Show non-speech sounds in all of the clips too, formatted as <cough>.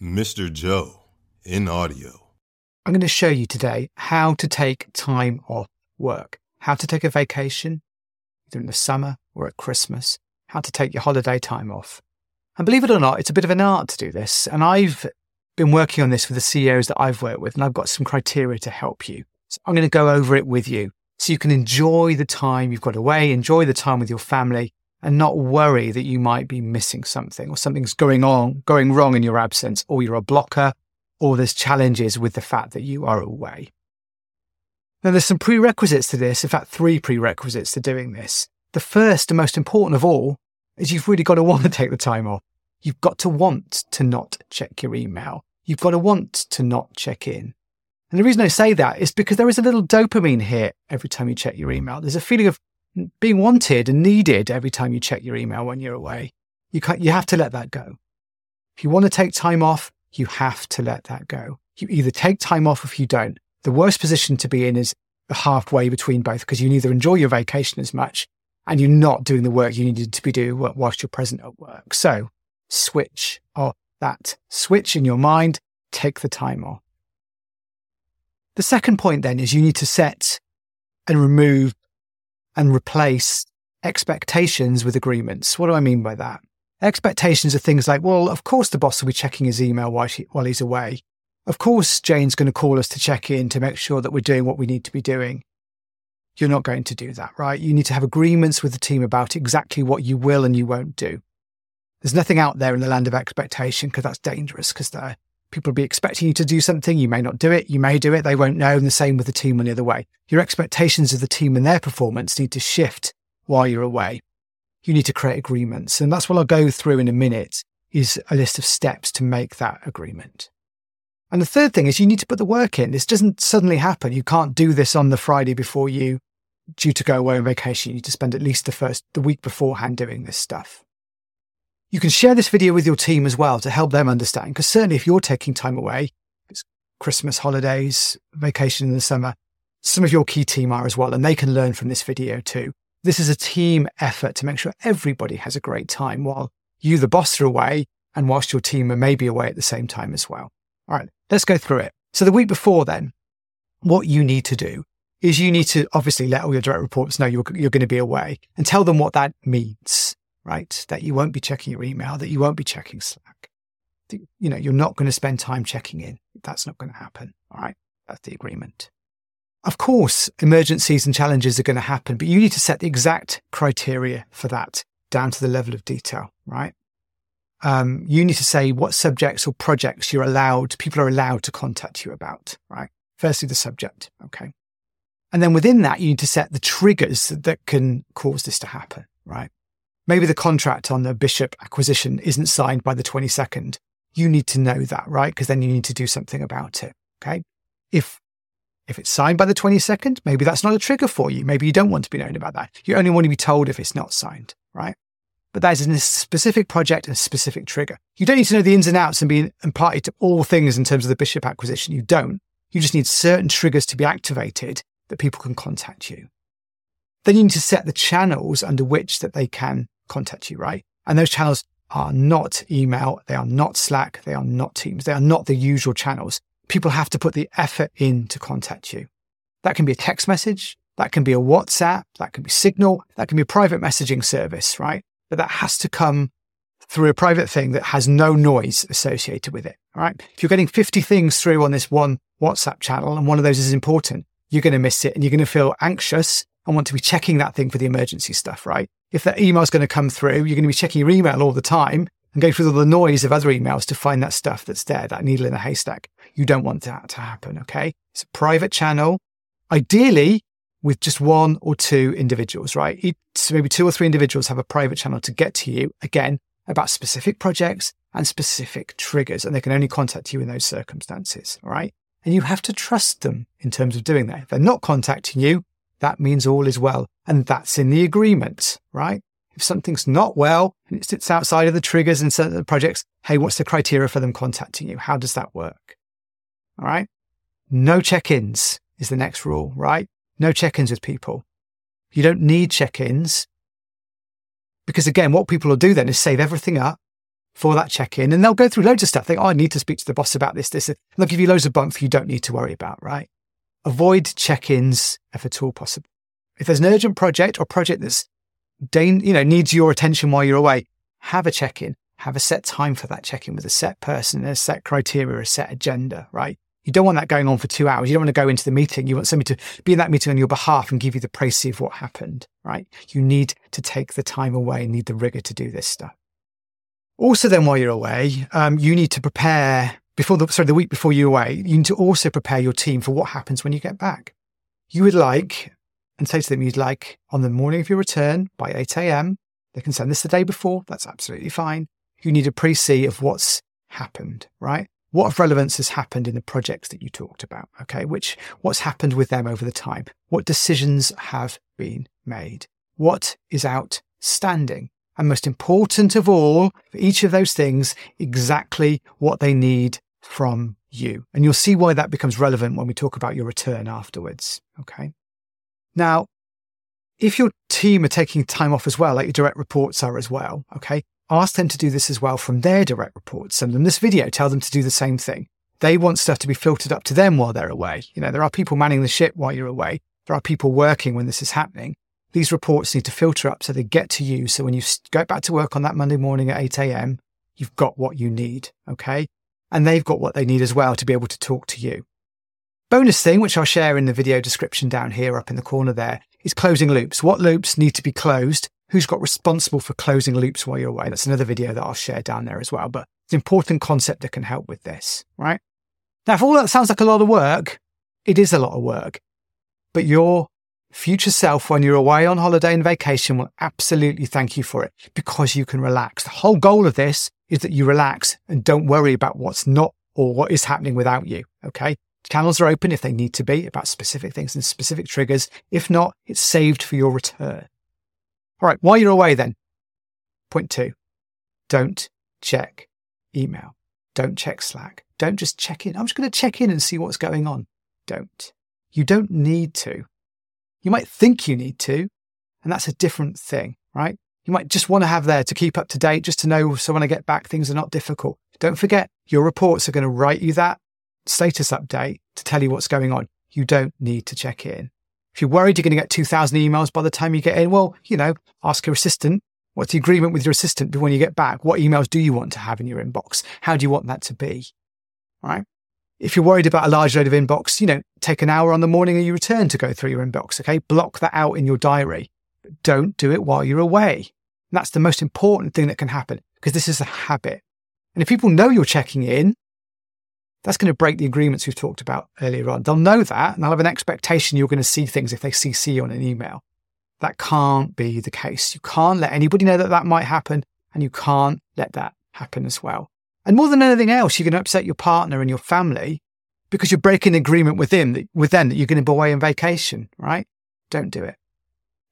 Mr. Joe in audio. I'm going to show you today how to take time off work, how to take a vacation, either in the summer or at Christmas, how to take your holiday time off. And believe it or not, it's a bit of an art to do this. And I've been working on this with the CEOs that I've worked with, and I've got some criteria to help you. So I'm going to go over it with you so you can enjoy the time you've got away, enjoy the time with your family, and not worry that you might be missing something or something's going on, going wrong in your absence, or you're a blocker, or there's challenges with the fact that you are away. Now, there's some prerequisites to this. In fact, three prerequisites to doing this. The first and most important of all is you've really got to want to take the time off. You've got to want to not check your email. You've got to want to not check in. And the reason I say that is because there is a little dopamine hit every time you check your email. There's a feeling of being wanted and needed every time you check your email when you're away. You can't, you have to let that go. If you want to take time off, you have to let that go. You either take time off if you don't. The worst position to be in is halfway between both because you neither enjoy your vacation as much and you're not doing the work you needed to be doing whilst you're present at work. So switch off that switch in your mind, take the time off. The second point then is you need to set and remove and replace expectations with agreements. What do I mean by that? Expectations are things like, well, of course the boss will be checking his email while, she, while he's away. Of course, Jane's going to call us to check in to make sure that we're doing what we need to be doing. You're not going to do that, right? You need to have agreements with the team about exactly what you will and you won't do. There's nothing out there in the land of expectation because that's dangerous because people will be expecting you to do something. You may not do it. You may do it. They won't know. And the same with the team on the other way. Your expectations of the team and their performance need to shift while you're away. You need to create agreements. And that's what I'll go through in a minute is a list of steps to make that agreement. And the third thing is you need to put the work in. This doesn't suddenly happen. You can't do this on the Friday before you due to go away on vacation. You need to spend at least the first, the week beforehand doing this stuff. You can share this video with your team as well to help them understand. Because certainly if you're taking time away, it's Christmas holidays, vacation in the summer, some of your key team are as well, and they can learn from this video too. This is a team effort to make sure everybody has a great time while you, the boss, are away and whilst your team are maybe away at the same time as well. All right, let's go through it. So the week before then, what you need to do is you need to obviously let all your direct reports know you're, you're going to be away and tell them what that means right? That you won't be checking your email, that you won't be checking Slack. You know, you're not going to spend time checking in. That's not going to happen. All right. That's the agreement. Of course, emergencies and challenges are going to happen, but you need to set the exact criteria for that down to the level of detail, right? Um, you need to say what subjects or projects you're allowed, people are allowed to contact you about, right? Firstly, the subject. Okay. And then within that, you need to set the triggers that can cause this to happen, right? Maybe the contract on the Bishop acquisition isn't signed by the 22nd. You need to know that, right? Because then you need to do something about it. Okay. If if it's signed by the 22nd, maybe that's not a trigger for you. Maybe you don't want to be known about that. You only want to be told if it's not signed, right? But that is a specific project and a specific trigger. You don't need to know the ins and outs and be imparted to all things in terms of the Bishop acquisition. You don't. You just need certain triggers to be activated that people can contact you. Then you need to set the channels under which that they can contact you, right? And those channels are not email, they are not Slack, they are not Teams, they are not the usual channels. People have to put the effort in to contact you. That can be a text message, that can be a WhatsApp, that can be Signal, that can be a private messaging service, right? But that has to come through a private thing that has no noise associated with it. All right. If you're getting 50 things through on this one WhatsApp channel and one of those is important, you're going to miss it and you're going to feel anxious and want to be checking that thing for the emergency stuff, right? If that email is going to come through, you're going to be checking your email all the time and going through all the noise of other emails to find that stuff that's there, that needle in a haystack. You don't want that to happen, okay? It's a private channel, ideally with just one or two individuals, right? Maybe two or three individuals have a private channel to get to you, again, about specific projects and specific triggers, and they can only contact you in those circumstances, right? And you have to trust them in terms of doing that. If they're not contacting you, that means all is well. And that's in the agreement, right? If something's not well and it sits outside of the triggers and certain projects, hey, what's the criteria for them contacting you? How does that work? All right. No check ins is the next rule, right? No check ins with people. You don't need check ins because again, what people will do then is save everything up, for that check in. And they'll go through loads of stuff. They, oh, I need to speak to the boss about this, this. And they'll give you loads of bump you don't need to worry about, right? Avoid check ins if at all possible. If there's an urgent project or project that's, you know, needs your attention while you're away, have a check in. Have a set time for that check in with a set person, a set criteria, a set agenda, right? You don't want that going on for two hours. You don't want to go into the meeting. You want somebody to be in that meeting on your behalf and give you the précis of what happened, right? You need to take the time away, and need the rigor to do this stuff. Also, then while you're away, um, you need to prepare before the sorry the week before you're away. You need to also prepare your team for what happens when you get back. You would like and say to them you'd like on the morning of your return by 8 a.m. They can send this the day before. That's absolutely fine. You need a précis of what's happened, right? What of relevance has happened in the projects that you talked about? Okay. Which, what's happened with them over the time? What decisions have been made? What is outstanding? And most important of all, for each of those things, exactly what they need from you. And you'll see why that becomes relevant when we talk about your return afterwards. Okay. Now, if your team are taking time off as well, like your direct reports are as well, okay, ask them to do this as well from their direct reports. Send them this video, tell them to do the same thing. They want stuff to be filtered up to them while they're away. You know, there are people manning the ship while you're away. There are people working when this is happening these reports need to filter up so they get to you. So when you go back to work on that Monday morning at 8 a.m., you've got what you need. Okay. And they've got what they need as well to be able to talk to you. Bonus thing, which I'll share in the video description down here up in the corner there, is closing loops. What loops need to be closed? Who's got responsible for closing loops while you're away? That's another video that I'll share down there as well. But it's an important concept that can help with this, right? Now, if all that sounds like a lot of work, it is a lot of work, but you're future self when you're away on holiday and vacation will absolutely thank you for it because you can relax. The whole goal of this is that you relax and don't worry about what's not or what is happening without you. Okay. Channels are open if they need to be about specific things and specific triggers. If not, it's saved for your return. All right. While you're away then, point two, don't check email. Don't check Slack. Don't just check in. I'm just going to check in and see what's going on. Don't. You don't need to. You might think you need to, and that's a different thing, right? You might just want to have there to keep up to date, just to know so when I get back, things are not difficult. Don't forget, your reports are going to write you that status update to tell you what's going on. You don't need to check in. If you're worried you're going to get 2,000 emails by the time you get in, well, you know, ask your assistant. What's the agreement with your assistant when you get back? What emails do you want to have in your inbox? How do you want that to be? Right? If you're worried about a large load of inbox, you know, take an hour on the morning of you return to go through your inbox. Okay. Block that out in your diary. But don't do it while you're away. And that's the most important thing that can happen because this is a habit. And if people know you're checking in, that's going to break the agreements we've talked about earlier on. They'll know that and they'll have an expectation you're going to see things if they CC you on an email. That can't be the case. You can't let anybody know that that might happen and you can't let that happen as well. And more than anything else, you're going to upset your partner and your family because you're breaking agreement with them, with them that you're going to be away on vacation, right? Don't do it.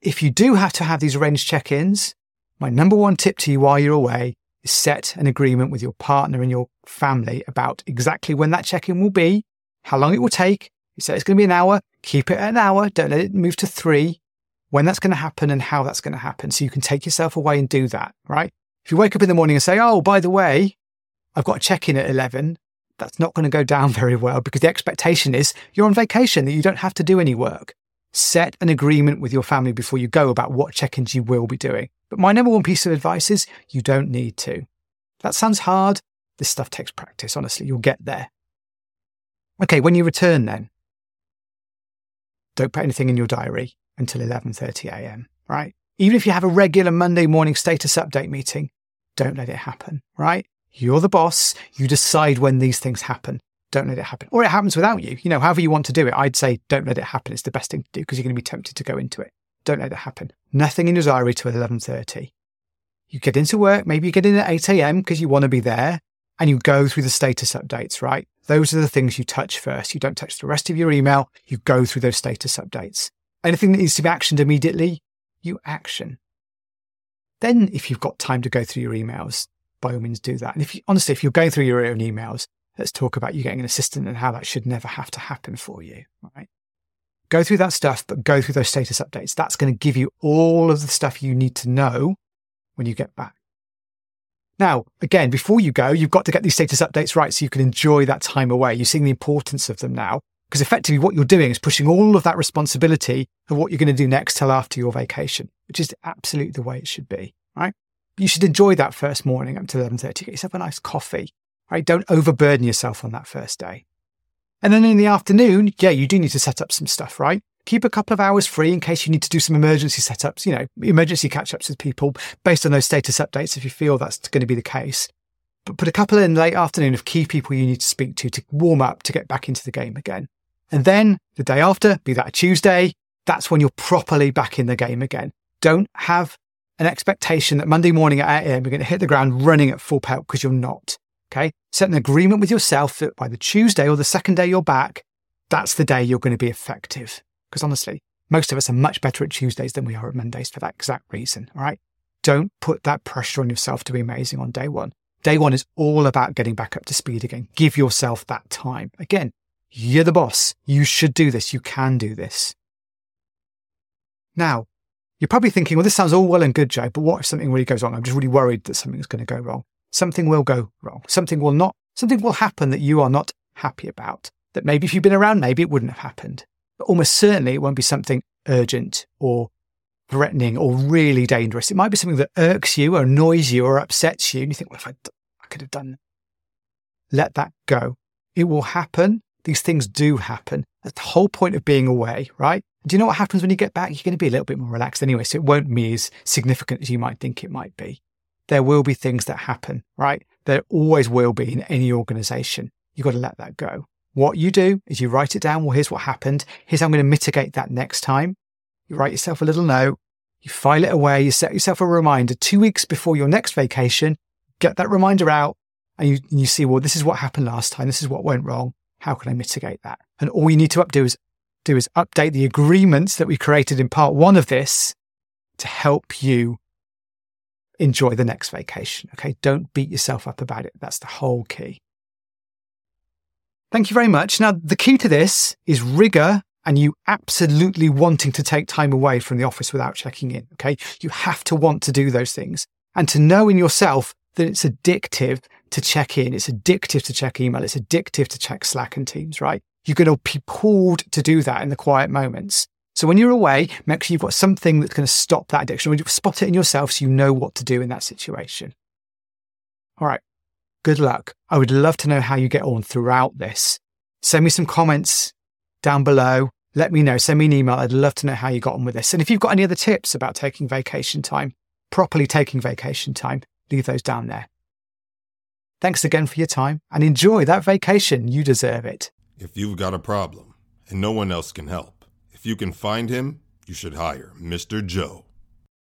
If you do have to have these arranged check-ins, my number one tip to you while you're away is set an agreement with your partner and your family about exactly when that check-in will be, how long it will take. You say it's going to be an hour, keep it at an hour. Don't let it move to three. When that's going to happen and how that's going to happen. So you can take yourself away and do that, right? If you wake up in the morning and say, Oh, by the way, I've got a check in at 11, that's not going to go down <laughs> very well because the expectation is you're on vacation, that you don't have to do any work. Set an agreement with your family before you go about what check ins you will be doing. But my number one piece of advice is you don't need to. That sounds hard. This stuff takes practice, honestly. You'll get there. Okay, when you return then, don't put anything in your diary until 11:30 a.m., right? Even if you have a regular Monday morning status update meeting, don't let it happen, right? You're the boss. You decide when these things happen. Don't let it happen. Or it happens without you. You know, however you want to do it. I'd say don't let it happen. It's the best thing to do because you're going to be tempted to go into it. Don't let it happen. Nothing in your diary till 11.30. You get into work. Maybe you get in at 8 a.m. because you want to be there and you go through the status updates, right? Those are the things you touch first. You don't touch the rest of your email. You go through those status updates. Anything that needs to be actioned immediately, you action. Then, if you've got time to go through your emails, by all means do that. And if you, honestly, if you're going through your own emails, let's talk about you getting an assistant and how that should never have to happen for you, right? Go through that stuff, but go through those status updates. That's going to give you all of the stuff you need to know when you get back. Now, again, before you go, you've got to get these status updates right so you can enjoy that time away. You're seeing the importance of them now because effectively what you're doing is pushing all of that responsibility of what you're going to do next till after your vacation, which is absolutely the way it should be, right? You should enjoy that first morning up to 11.30. Get yourself a nice coffee, right? Don't overburden yourself on that first day. And then in the afternoon, yeah, you do need to set up some stuff, right? Keep a couple of hours free in case you need to do some emergency setups, you know, emergency catch ups with people based on those status updates if you feel that's going to be the case. But put a couple in late afternoon of key people you need to speak to to warm up to get back into the game again. And then the day after, be that a Tuesday, that's when you're properly back in the game again. Don't have an expectation that Monday morning at 8 a.m. you're going to hit the ground running at full pelt because you're not. Okay. Set an agreement with yourself that by the Tuesday or the second day you're back, that's the day you're going to be effective. Because honestly, most of us are much better at Tuesdays than we are at Mondays for that exact reason. All right. Don't put that pressure on yourself to be amazing on day one. Day one is all about getting back up to speed again. Give yourself that time. Again, you're the boss. You should do this. You can do this. Now, you're probably thinking, well, this sounds all well and good, Joe, but what if something really goes wrong? I'm just really worried that something's going to go wrong something will go wrong. Something will not, something will happen that you are not happy about. That maybe if you've been around, maybe it wouldn't have happened. But almost certainly it won't be something urgent or threatening or really dangerous. It might be something that irks you or annoys you or upsets you. And you think, well, if I, I could have done, let that go. It will happen. These things do happen. That's the whole point of being away, right? Do you know what happens when you get back? You're going to be a little bit more relaxed anyway. So it won't be as significant as you might think it might be there will be things that happen, right? There always will be in any organization. You've got to let that go. What you do is you write it down. Well, here's what happened. Here's how I'm going to mitigate that next time. You write yourself a little note. You file it away. You set yourself a reminder two weeks before your next vacation. Get that reminder out and you, you see, well, this is what happened last time. This is what went wrong. How can I mitigate that? And all you need to do is, do is update the agreements that we created in part one of this to help you enjoy the next vacation. Okay. Don't beat yourself up about it. That's the whole key. Thank you very much. Now, the key to this is rigor and you absolutely wanting to take time away from the office without checking in. Okay. You have to want to do those things and to know in yourself that it's addictive to check in. It's addictive to check email. It's addictive to check Slack and Teams, right? You're going to be pulled to do that in the quiet moments. So when you're away, make sure you've got something that's going to stop that addiction. When you spot it in yourself so you know what to do in that situation. All right. Good luck. I would love to know how you get on throughout this. Send me some comments down below. Let me know. Send me an email. I'd love to know how you got on with this. And if you've got any other tips about taking vacation time, properly taking vacation time, leave those down there. Thanks again for your time and enjoy that vacation. You deserve it. If you've got a problem and no one else can help, if you can find him, you should hire Mr. Joe.